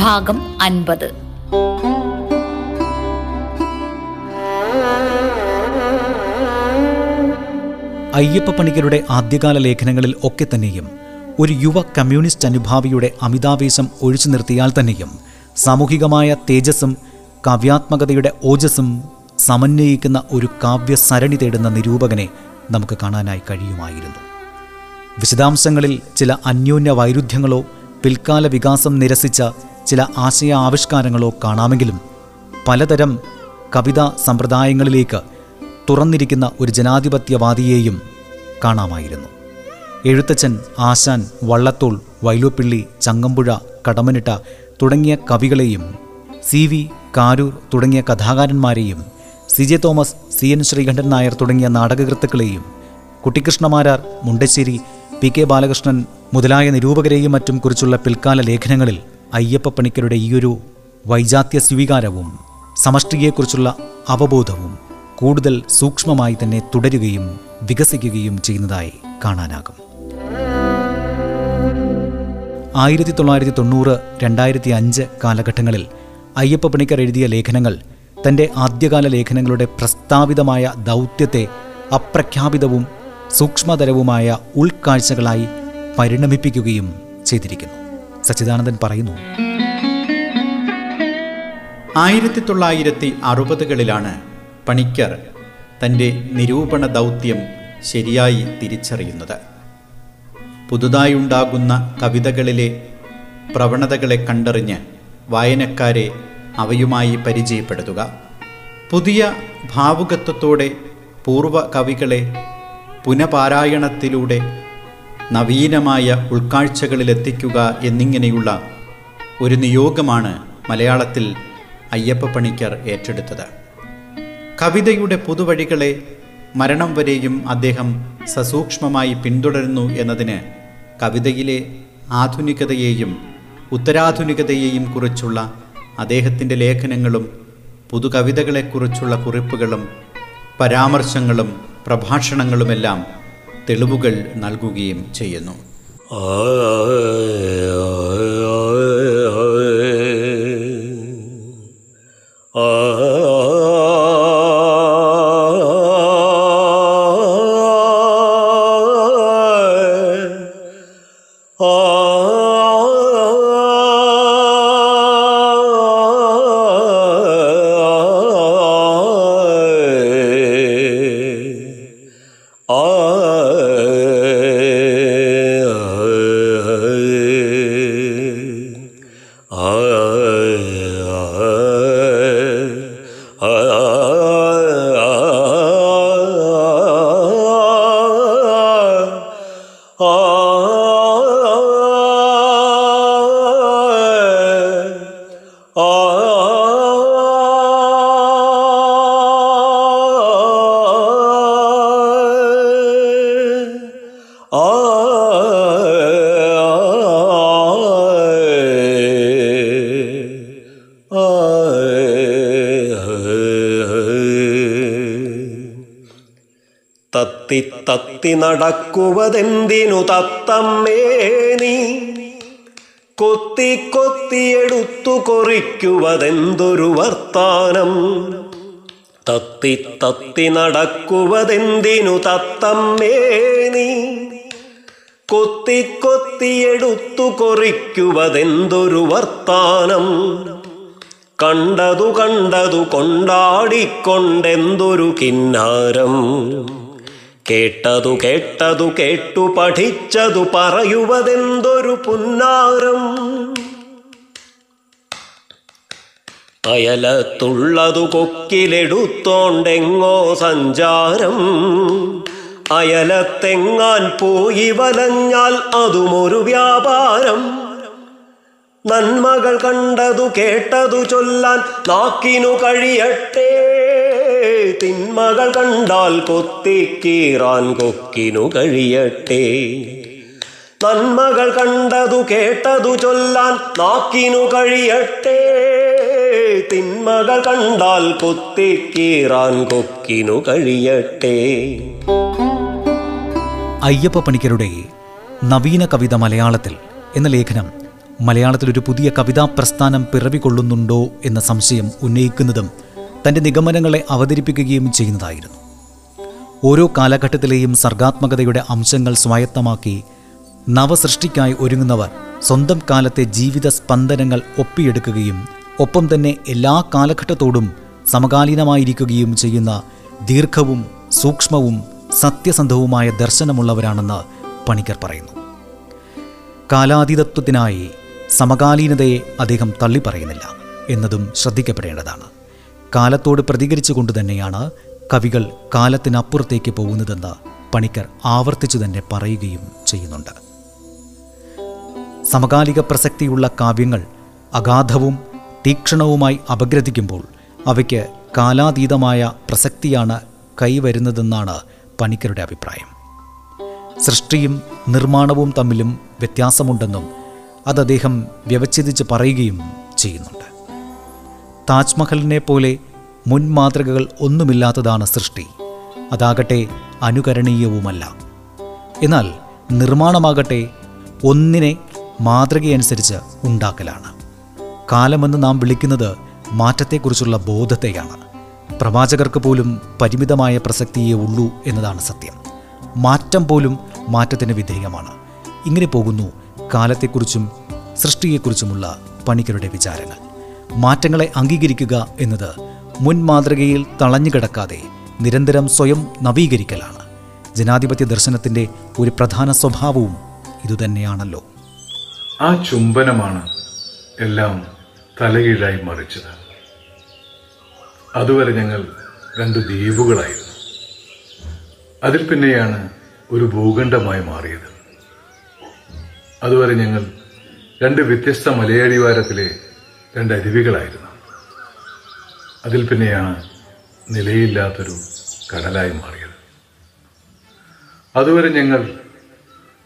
ഭാഗം അൻപത്. അയ്യപ്പ പണിക്കരുടെ ആദ്യകാല ലേഖനങ്ങളിൽ ഒക്കെ തന്നെയും ഒരു യുവ കമ്മ്യൂണിസ്റ്റ് അനുഭാവിയുടെ അമിതാവേശം ഒഴിച്ചു നിർത്തിയാൽ തന്നെയും സാമൂഹികമായ തേജസ്സും കാവ്യാത്മകതയുടെ ഓജസ്സും സമന്വയിക്കുന്ന ഒരു കാവ്യസരണി തേടുന്ന നിരൂപകനെ നമുക്ക് കാണാനായി കഴിയുമായിരുന്നു. വിശദാംശങ്ങളിൽ ചില അന്യോന്യ വൈരുദ്ധ്യങ്ങളോ പിൽക്കാല വികാസം നിരസിച്ച ചില ആശയ ആവിഷ്കാരങ്ങളോ കാണാമെങ്കിലും പലതരം കവിതാ സമ്പ്രദായങ്ങളിലേക്ക് തുറന്നിരിക്കുന്ന ഒരു ജനാധിപത്യവാദിയെയും കാണാമായിരുന്നു. എഴുത്തച്ഛൻ ആശാൻ വള്ളത്തോൾ വൈലോപ്പിള്ളി ചങ്ങമ്പുഴ കടമനിട്ട തുടങ്ങിയ കവികളെയും സി വി കാരൂർ തുടങ്ങിയ കഥാകാരന്മാരെയും സി ജെ തോമസ് സി എൻ ശ്രീകണ്ഠൻ നായർ തുടങ്ങിയ നാടകകൃത്തുക്കളെയും കുട്ടിക്കൃഷ്ണമാരാർ മുണ്ടശ്ശേരി പി കെ ബാലകൃഷ്ണൻ മുതലായ നിരൂപകരെയും മറ്റും കുറിച്ചുള്ള പിൽക്കാല ലേഖനങ്ങളിൽ അയ്യപ്പ പണിക്കരുടെ ഈയൊരു വൈജാത്യ സ്വീകാരവും സമഷ്ടിയെക്കുറിച്ചുള്ള അവബോധവും കൂടുതൽ സൂക്ഷ്മമായി തന്നെ തുടരുകയും വികസിക്കുകയും ചെയ്യുന്നതായി കാണാനാകും. ആയിരത്തി തൊള്ളായിരത്തി തൊണ്ണൂറ് രണ്ടായിരത്തി അഞ്ച് കാലഘട്ടങ്ങളിൽ അയ്യപ്പ പണിക്കർ എഴുതിയ ലേഖനങ്ങൾ തന്റെ ആദ്യകാല ലേഖനങ്ങളുടെ പ്രസ്താവിതമായ ദൗത്യത്തെ അപ്രഖ്യാപിതവും സൂക്ഷ്മതരവുമായ ഉൾക്കാഴ്ചകളായി പരിണമിപ്പിക്കുകയും ചെയ്തിരിക്കുന്നു. സച്ചിദാനന്ദൻ പറയുന്നു. ആയിരത്തി തൊള്ളായിരത്തി അറുപതുകളിലാണ് പണിക്കർ തന്റെ നിരൂപണ ദൗത്യം ശരിയായി തിരിച്ചറിയുന്നത്. പുതുതായി ഉണ്ടാകുന്ന കവിതകളിലെ പ്രവണതകളെ കണ്ടറിഞ്ഞ് വായനക്കാരെ അവയുമായി പരിചയപ്പെടുത്തുക. പുതിയ ഭാവുകത്വത്തോടെ പൂർവ കവികളെ പുനപാരായണത്തിലൂടെ നവീനമായ ഉൾക്കാഴ്ചകളിലെത്തിക്കുക എന്നിങ്ങനെയുള്ള ഒരു നിയോഗമാണ് മലയാളത്തിൽ അയ്യപ്പ പണിക്കർ ഏറ്റെടുത്തത്. കവിതയുടെ പുതുവഴികളെ മരണം വരെയും അദ്ദേഹം സസൂക്ഷ്മമായി പിന്തുടരുന്നു എന്നതിന് കവിതയിലെ ആധുനികതയെയും ഉത്തരാധുനികതയെയും കുറിച്ചുള്ള അദ്ദേഹത്തിന്റെ ലേഖനങ്ങളും പുതുകവിതകളെക്കുറിച്ചുള്ള കുറിപ്പുകളും പരാമർശങ്ങളും പ്രഭാഷണങ്ങളുമെല്ലാം തെളിവുകൾ നൽകുകയും ചെയ്യുന്നു തത്തി തത്തി നടക്കുവതെന്തിനു തത്തമ്മേ നീ? കൊത്തി കൊത്തിയെടുത്തു കൊറിക്കുവതെന്തൊരു വർത്താനം? തത്തി തത്തി നടക്കുവതെന്തിനു തത്തമ്മേ നീ? കൊത്തി കൊത്തിയെടുത്തു കൊറിക്കുവതെന്തൊരു വർത്താനം? കണ്ടതു കണ്ടതു കൊണ്ടാടിക്കൊണ്ടെന്തൊരു കിന്നാരം? കേട്ടതു കേട്ടതു കേട്ടു പഠിച്ചതു പറയുവതെന്തൊരു പുന്നാരം. അയലത്തുള്ളതു കൊക്കിലെടുത്തോണ്ടെങ്ങോ സഞ്ചാരം. അയലത്തെങ്ങാൻ പോയി വലഞ്ഞാൽ അതുമൊരു വ്യാപാരം. നന്മകൾ കണ്ടതു കേട്ടതു ചൊല്ലാൻ നാക്കിനു കഴിയട്ടെ. തിന്മകൾ കണ്ടാൽ കൊത്തിക്കീറാൻ കൊക്കിനു കഴിയട്ടെ. നന്മകൾ കണ്ടതു കേട്ടതു ചൊല്ലാൻ നാക്കിനു കഴിയട്ടെ. തിന്മകൾ കണ്ടാൽ കൊത്തിക്കീറാൻ കൊക്കിനു കഴിയട്ടെ. അയ്യപ്പ പണിക്കരുടെ നവീന കവിത മലയാളത്തിൽ എന്ന ലേഖനം മലയാളത്തിൽ ഒരു പുതിയ കവിതാ പ്രസ്ഥാനം പിറവികൊള്ളുന്നുണ്ടോ എന്ന സംശയം ഉന്നയിക്കുന്നതും തന്റെ നിഗമനങ്ങളെ അവതരിപ്പിക്കുകയും ചെയ്യുന്നതായിരുന്നു. ഓരോ കാലഘട്ടത്തിലെയും സർഗാത്മകതയുടെ അംശങ്ങൾ സ്വായത്തമാക്കി നവസൃഷ്ടിക്കായി ഒരുങ്ങുന്നവർ സ്വന്തം കാലത്തെ ജീവിത സ്പന്ദനങ്ങൾ ഒപ്പിയെടുക്കുകയും ഒപ്പം തന്നെ എല്ലാ കാലഘട്ടത്തോടും സമകാലീനമായിരിക്കുകയും ചെയ്യുന്ന ദീർഘവും സൂക്ഷ്മവും സത്യസന്ധവുമായ ദർശനമുള്ളവരാണെന്ന് പണിക്കർ പറയുന്നു. കാലാതീതത്വത്തിനായി സമകാലീനതയെ അദ്ദേഹം തള്ളിപ്പറയുന്നില്ല എന്നതും ശ്രദ്ധിക്കപ്പെടേണ്ടതാണ്. കാലത്തോട് പ്രതികരിച്ചുകൊണ്ട് തന്നെയാണ് കവികൾ കാലത്തിനപ്പുറത്തേക്ക് പോകുന്നതെന്ന് പണിക്കർ ആവർത്തിച്ചു തന്നെ പറയുകയും ചെയ്യുന്നുണ്ട്. സമകാലിക പ്രസക്തിയുള്ള കാവ്യങ്ങൾ അഗാധവും തീക്ഷണവുമായി അപഗ്രഥിക്കുമ്പോൾ അവയ്ക്ക് കാലാതീതമായ പ്രസക്തിയാണ് കൈവരുന്നതെന്നാണ് പണിക്കരുടെ അഭിപ്രായം. സൃഷ്ടിയും നിർമ്മാണവും തമ്മിലും വ്യത്യാസമുണ്ടെന്നും അത് അദ്ദേഹം വ്യവച്ഛേദിച്ച് പറയുകയും ചെയ്യുന്നുണ്ട്. താജ്മഹലിനെ പോലെ മുൻമാതൃകകൾ ഒന്നുമില്ലാത്തതാണ് സൃഷ്ടി. അതാകട്ടെ അനുകരണീയവുമല്ല. എന്നാൽ നിർമ്മാണമാകട്ടെ ഒന്നിനെ മാതൃകയനുസരിച്ച് ഉണ്ടാക്കലാണ്. കാലമെന്ന് നാം വിളിക്കുന്നത് മാറ്റത്തെക്കുറിച്ചുള്ള ബോധത്തെയാണ്. പ്രവാചകർക്ക് പോലും പരിമിതമായ പ്രസക്തിയേ ഉള്ളൂ എന്നതാണ് സത്യം. മാറ്റം പോലും മാറ്റത്തിന് വിധേയമാണ്. ഇങ്ങനെ പോകുന്നു കാലത്തെക്കുറിച്ചും സൃഷ്ടിയെക്കുറിച്ചുമുള്ള പണിക്കരുടെ വിചാരങ്ങൾ. മാറ്റങ്ങളെ അംഗീകരിക്കുക എന്നത് മുൻ മാതൃകയിൽ തളഞ്ഞുകിടക്കാതെ നിരന്തരം സ്വയം നവീകരിക്കലാണ്. ജനാധിപത്യ ദർശനത്തിന്റെ ഒരു പ്രധാന സ്വഭാവവും ഇതുതന്നെയാണല്ലോ. ആ ചുംബനമാണ് എല്ലാം തലകീഴായി മറിച്ചത്. അതുവരെ ഞങ്ങൾ രണ്ട് ദ്വീപുകളായിരുന്നു. അതിൽ പിന്നെയാണ് ഒരു ഭൂഖണ്ഡമായി മാറിയത്. അതുവരെ ഞങ്ങൾ രണ്ട് വ്യത്യസ്ത മലയടിവാരത്തിലെ രണ്ട് അരുവികളായിരുന്നു. അതിൽ പിന്നെയാണ് നിലയില്ലാത്തൊരു കടലായി മാറിയത്. അതുവരെ ഞങ്ങൾ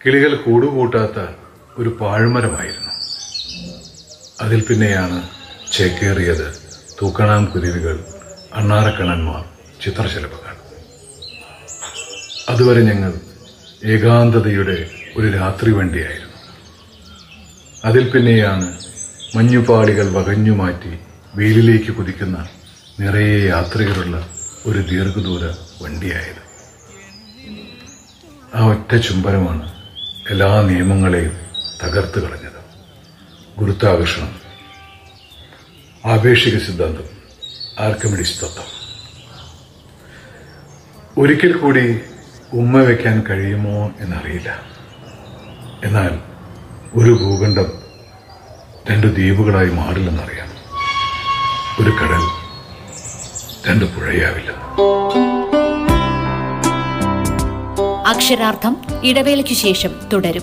കിളികൾ കൂടുകൂട്ടാത്ത ഒരു പാഴ്മരമായിരുന്നു. അതിൽ പിന്നെയാണ് ചേക്കേറിയത് തൂക്കണാം കുരുവികൾ അണ്ണാറക്കണന്മാർ ചിത്രശലഭങ്ങൾ. അതുവരെ ഞങ്ങൾ ഏകാന്തതയുടെ ഒരു രാത്രി വണ്ടിയായിരുന്നു അതിൽ പിന്നെയാണ് മഞ്ഞുപാളികൾ വകഞ്ഞു മാറ്റി വെയിലിലേക്ക് കുതിക്കുന്ന നിറയെ യാത്രികരുള്ള ഒരു ദീർഘദൂര വണ്ടിയായത്. ആ ഒറ്റ ചുംബനമാണ് എല്ലാ നിയമങ്ങളെയും തകർത്ത് കളഞ്ഞത്. ഗുരുത്വാകർഷണം ആപേക്ഷിക സിദ്ധാന്തം ആർക്കമിഡിസ് തത്വം ഒരിക്കൽ കൂടി ഉമ്മ വയ്ക്കാൻ കഴിയുമോ എന്നറിയില്ല. എന്നാൽ ഒരു ഭൂഖണ്ഡം രണ്ട് ദ്വീപുകളായി മാറില്ലെന്നറിയാം. ഒരു കടൽ രണ്ട് പുഴയാവില്ല. അക്ഷരാർത്ഥം ഇടവേളയ്ക്കു ശേഷം തുടരും.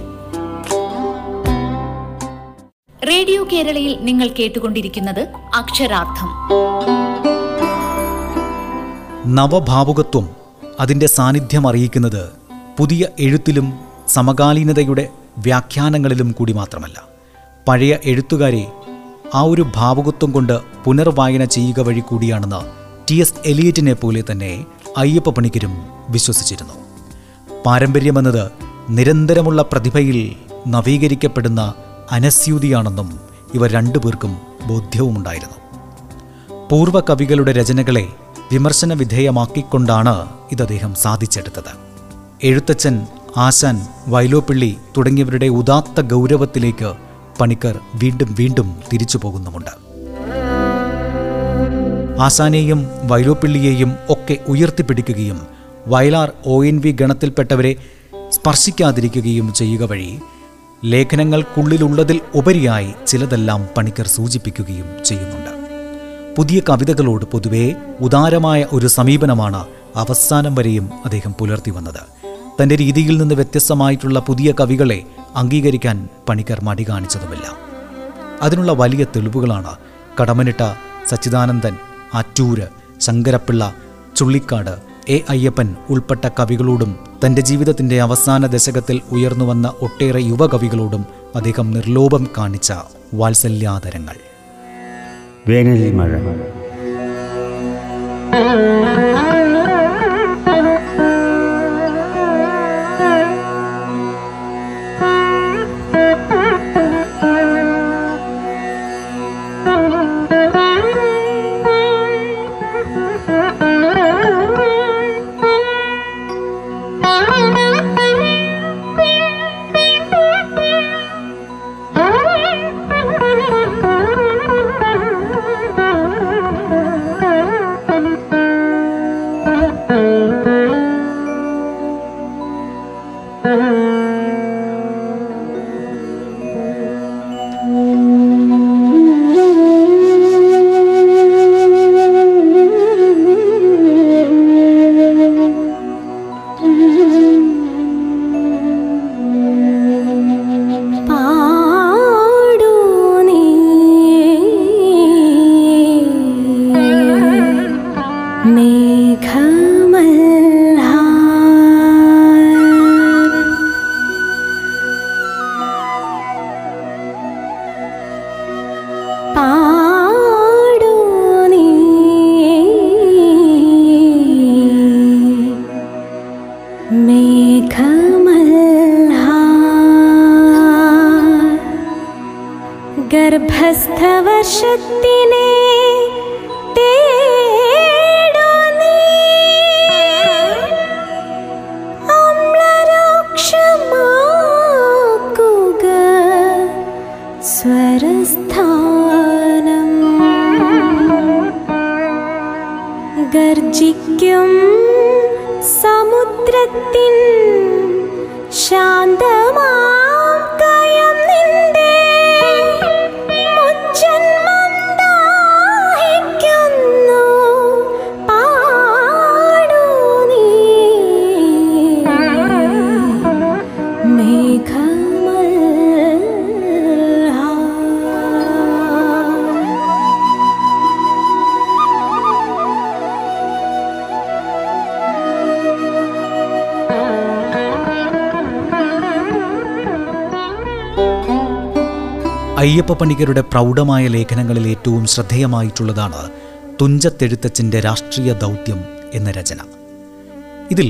റേഡിയോ കേരളയിൽ നിങ്ങൾ കേട്ടുകൊണ്ടിരിക്കുന്നത് അക്ഷരാർത്ഥം. നവഭാവുകത്വം അതിന്റെ സാന്നിധ്യം അറിയിക്കുന്നത് പുതിയ എഴുത്തിലും സമകാലീനതയുടെ വ്യാഖ്യാനങ്ങളിലും കൂടി മാത്രമല്ല. പഴയ എഴുത്തുകാരെ ആ ഒരു ഭാവുകത്വം കൊണ്ട് പുനർവായന ചെയ്യുക വഴി കൂടിയാണെന്ന് ടി എസ് എലിയറ്റിനെ പോലെ തന്നെ അയ്യപ്പ പണിക്കരും വിശ്വസിച്ചിരുന്നു. പാരമ്പര്യമെന്നത് നിരന്തരമുള്ള പ്രതിഭയിൽ നവീകരിക്കപ്പെടുന്ന അനസ്യൂതിയാണെന്നും ഇവർ രണ്ടുപേർക്കും ബോധ്യവുമുണ്ടായിരുന്നു. പൂർവ കവികളുടെ രചനകളെ വിമർശന വിധേയമാക്കിക്കൊണ്ടാണ് ഇത് അദ്ദേഹം സാധിച്ചെടുത്തത്. എഴുത്തച്ഛൻ ആശാൻ വൈലോപ്പിള്ളി തുടങ്ങിയവരുടെ ഉദാത്ത ഗൗരവത്തിലേക്ക് പണിക്കർ വീണ്ടും വീണ്ടും തിരിച്ചു പോകുന്നുമുണ്ട്. ആസാനെയും വൈലോപ്പിള്ളിയെയും ഒക്കെ ഉയർത്തിപ്പിടിക്കുകയും വയലാർ ഒ എൻ വി ഗണത്തിൽപ്പെട്ടവരെ സ്പർശിക്കാതിരിക്കുകയും ചെയ്യുക വഴി ലേഖനങ്ങൾക്കുള്ളിലുള്ളതിൽ ഉപരിയായി ചിലതെല്ലാം പണിക്കർ സൂചിപ്പിക്കുകയും ചെയ്യുന്നുണ്ട്. പുതിയ കവിതകളോട് പൊതുവേ ഉദാരമായ ഒരു സമീപനമാണ് അവസാനം വരെയും അദ്ദേഹം പുലർത്തി വന്നത്. തന്റെ രീതിയിൽ നിന്ന് വ്യത്യസ്തമായിട്ടുള്ള പുതിയ കവികളെ അംഗീകരിക്കാൻ പണിക്കർ മടി കാണിച്ചതുമില്ല. അതിനുള്ള വലിയ തെളിവുകളാണ് കടമനിട്ട സച്ചിദാനന്ദൻ ആറ്റൂര് ശങ്കരപ്പിള്ള ചുള്ളിക്കാട് എ അയ്യപ്പൻ ഉൾപ്പെട്ട കവികളോടും തന്റെ ജീവിതത്തിന്റെ അവസാന ദശകത്തിൽ ഉയർന്നു വന്ന ഒട്ടേറെ യുവകവികളോടും അദ്ദേഹം നിർലോഭം കാണിച്ച വാത്സല്യാതരങ്ങൾ വേനൽ മഴ Mm-hmm. ഗർഭസ്ഥവർഷത്തിനെ തേടൂ നീ. അമ്ലരൂക്ഷമാക്കുക സ്വരസ്ഥാനം. ഗർജിക്കും സമുദ്രത്തിൻ ശാന്തമാം അയ്യപ്പ പണിക്കരുടെ പ്രൗഢമായ ലേഖനങ്ങളിൽ ഏറ്റവും ശ്രദ്ധേയമായിട്ടുള്ളതാണ് തുഞ്ചത്തെഴുത്തച്ഛന്റെ രാഷ്ട്രീയ ദൗത്യം എന്ന രചന. ഇതിൽ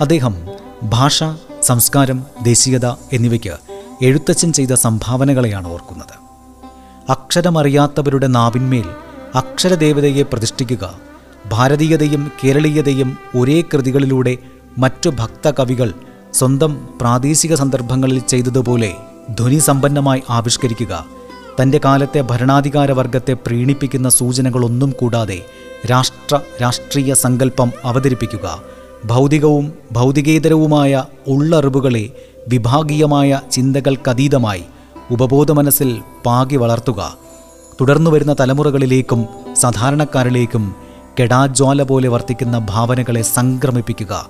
അദ്ദേഹം ഭാഷ സംസ്കാരം ദേശീയത എന്നിവയ്ക്ക് എഴുത്തച്ഛൻ ചെയ്ത സംഭാവനകളെയാണ് ഓർക്കുന്നത്. അക്ഷരമറിയാത്തവരുടെ നാവിന്മേൽ അക്ഷരദേവതയെ പ്രതിഷ്ഠിക്കുക ഭാരതീയതയും കേരളീയതയും ഒരേ കൃതികളിലൂടെ മറ്റു ഭക്തകവികൾ സ്വന്തം പ്രാദേശിക സന്ദർഭങ്ങളിൽ ചെയ്തതുപോലെ ധ്വനിസമ്പന്നമായി ആവിഷ്കരിക്കുക. തന്റെ കാലത്തെ ഭരണാധികാര വർഗത്തെ പ്രീണിപ്പിക്കുന്ന സൂചനകളൊന്നും കൂടാതെ രാഷ്ട്ര രാഷ്ട്രീയ സങ്കല്പം അവതരിപ്പിക്കുക. ഭൗതികവും ഭൗതികേതരവുമായ ഉള്ളറിവുകളെ വിഭാഗീയമായ ചിന്തകൾക്കതീതമായി ഉപബോധ മനസ്സിൽ പാകി വളർത്തുക. തുടർന്നു വരുന്ന തലമുറകളിലേക്കും സാധാരണക്കാരിലേക്കും കെടാജ്വാല പോലെ വർത്തിക്കുന്ന ഭാവനകളെ സംക്രമിപ്പിക്കുക.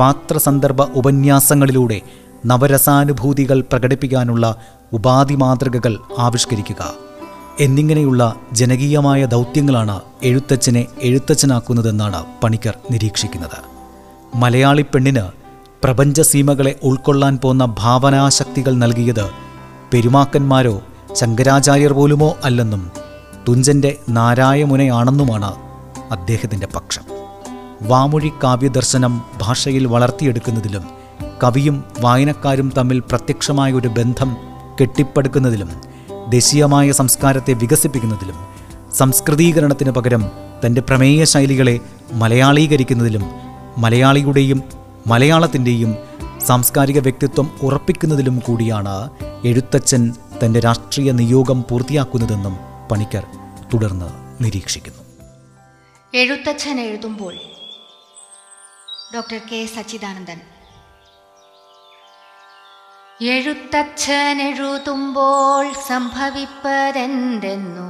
പാത്രസന്ദർഭ ഉപന്യാസങ്ങളിലൂടെ നവരസാനുഭൂതികൾ പ്രകടിപ്പിക്കാനുള്ള ഉപാധി മാതൃകകൾ ആവിഷ്കരിക്കുക. എന്നിങ്ങനെയുള്ള ജനകീയമായ ദൗത്യങ്ങളാണ് എഴുത്തച്ഛനെ എഴുത്തച്ഛനാക്കുന്നതെന്നാണ് പണിക്കർ നിരീക്ഷിക്കുന്നത്. മലയാളി പെണ്ണിന് പ്രപഞ്ചസീമകളെ ഉൾക്കൊള്ളാൻ പോന്ന ഭാവനാശക്തികൾ നൽകിയത് പെരുമാക്കന്മാരോ ശങ്കരാചാര്യർ പോലുമോ അല്ലെന്നും തുഞ്ചന്റെ നാരായമുനയാണെന്നുമാണ് അദ്ദേഹത്തിന്റെ പക്ഷം. വാമൊഴി കാവ്യദർശനം ഭാഷയിൽ വളർത്തിയെടുക്കുന്നതിലും കവിയും വായനക്കാരും തമ്മിൽ പ്രത്യക്ഷമായ ഒരു ബന്ധം കെട്ടിപ്പടുക്കുന്നതിലും ദേശീയമായ സംസ്കാരത്തെ വികസിപ്പിക്കുന്നതിലും സംസ്കൃതീകരണത്തിന് പകരം തന്റെ പ്രമേയ ശൈലികളെ മലയാളീകരിക്കുന്നതിലും മലയാളിയുടെയും മലയാളത്തിന്റെയും സാംസ്കാരിക വ്യക്തിത്വം ഉറപ്പിക്കുന്നതിലും കൂടിയാണ് എഴുത്തച്ഛൻ തന്റെ രാഷ്ട്രീയ നിയോഗം പൂർത്തിയാക്കുന്നതെന്നും പണിക്കർ തുടർന്ന് നിരീക്ഷിക്കുന്നു. എഴുത്തച്ഛൻ എഴുതുമ്പോൾ ഡോക്ടർ കെ. സച്ചിദാനന്ദൻ എഴുത്തച്ഛൻ എഴുതുമ്പോൾ സംഭവിപ്പതെന്തെന്നു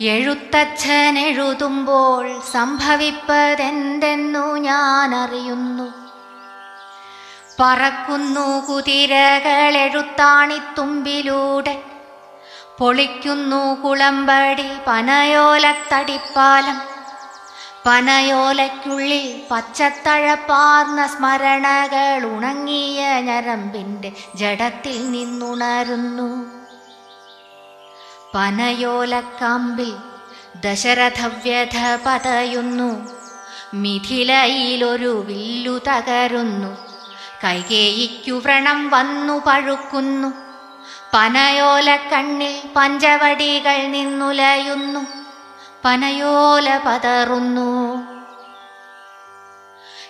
എഴുത്തച്ഛൻ എഴുതുമ്പോൾ സംഭവിപ്പതെന്തെന്നു ഞാൻ അറിയുന്നു പറക്കുന്നു കുതിരകൾ എഴുത്താണിത്തുമ്പിലൂടെ പൊളിക്കുന്നു കുളമ്പടി പനയോലത്തടിപ്പാലം. പനയോലയ്ക്കുള്ളിൽ പച്ചത്തഴപ്പാർന്ന സ്മരണകൾ ഉണങ്ങിയ ഞരമ്പിന്റെ ജഡത്തിൽ നിന്നുണരുന്നു. പനയോലക്കാമ്പിൽ ദശരഥവ്യഥ പതയുന്നു. മിഥിലയിലൊരു വില്ലു തകരുന്നു. കൈകേയിക്കു വ്രണം വന്നു പഴുക്കുന്നു. പനയോലക്കണ്ണിൽ പഞ്ചവടികൾ നിന്നുലയുന്നു. പനയോല പതറുന്നു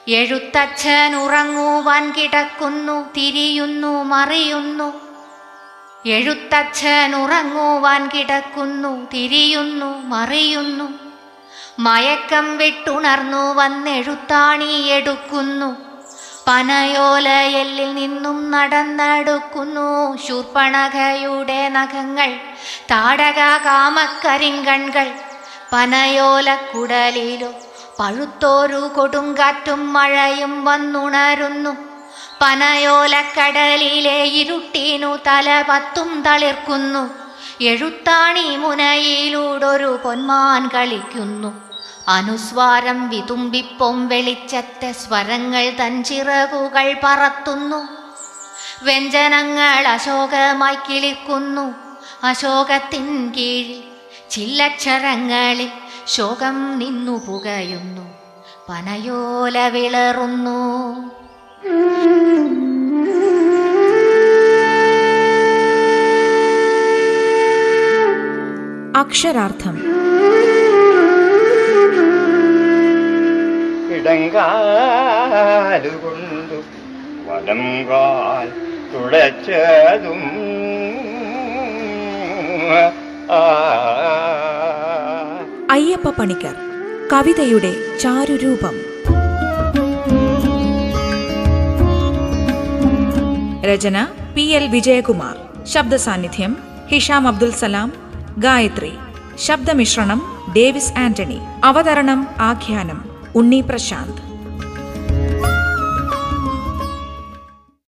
എഴുത്തച്ഛൻ ഉറങ്ങുവാൻ കിടക്കുന്നു തിരിയുന്നു മറിയുന്നു. എഴുത്തച്ഛൻ ഉറങ്ങുവാൻ കിടക്കുന്നു തിരിയുന്നു മറിയുന്നു. മയക്കം വിട്ടുണർന്നു വന്നെഴുത്താണി എടുക്കുന്നു. പനയോലയല്ലിൽ നിന്നും നടന്നെടുക്കുന്നു. ശൂർപ്പണകയുടെ നഖങ്ങൾ താടക കാമക്കരിങ്കൺകൾ പനയോലക്കുടലിലോ പഴുത്തോരു കൊടുങ്കാറ്റും മഴയും വന്നുണരുന്നു. പനയോല പനയോലക്കടലിലെ ഇരുട്ടിനു തല പത്തും തളിർക്കുന്നു. എഴുത്താണി മുനയിലൂടൊരു പൊന്മാൻ കളിക്കുന്നു. അനുസ്വാരം വിതുമ്പിപ്പൊം വെളിച്ചത്തെ സ്വരങ്ങൾ തൻ ചിറകുകൾ പറത്തുന്നു. വ്യഞ്ജനങ്ങൾ അശോകമായി കിളിക്കുന്നു. അശോകത്തിൻ കീഴിൽ ചില്ലക്ഷരങ്ങളിൽ ശോകം നിന്നു പുകയുന്നു. പനയോല വിളറുന്നു. അക്ഷരാർത്ഥം. ഇടങ്കാലുകൊണ്ടു വലം കാൽ തുളച്ചതും ആ അയ്യപ്പ പണിക്കർ കവിതയുടെ ചാരുരൂപം. രചന പി എൽ വിജയകുമാർ. ശബ്ദ സാന്നിധ്യം ഹിഷാം അബ്ദുൽ സലാം. ഗായത്രി ശബ്ദമിശ്രണം ഡേവിസ് ആന്റണി. അവതരണം ആഖ്യാനം ഉണ്ണി പ്രശാന്ത്.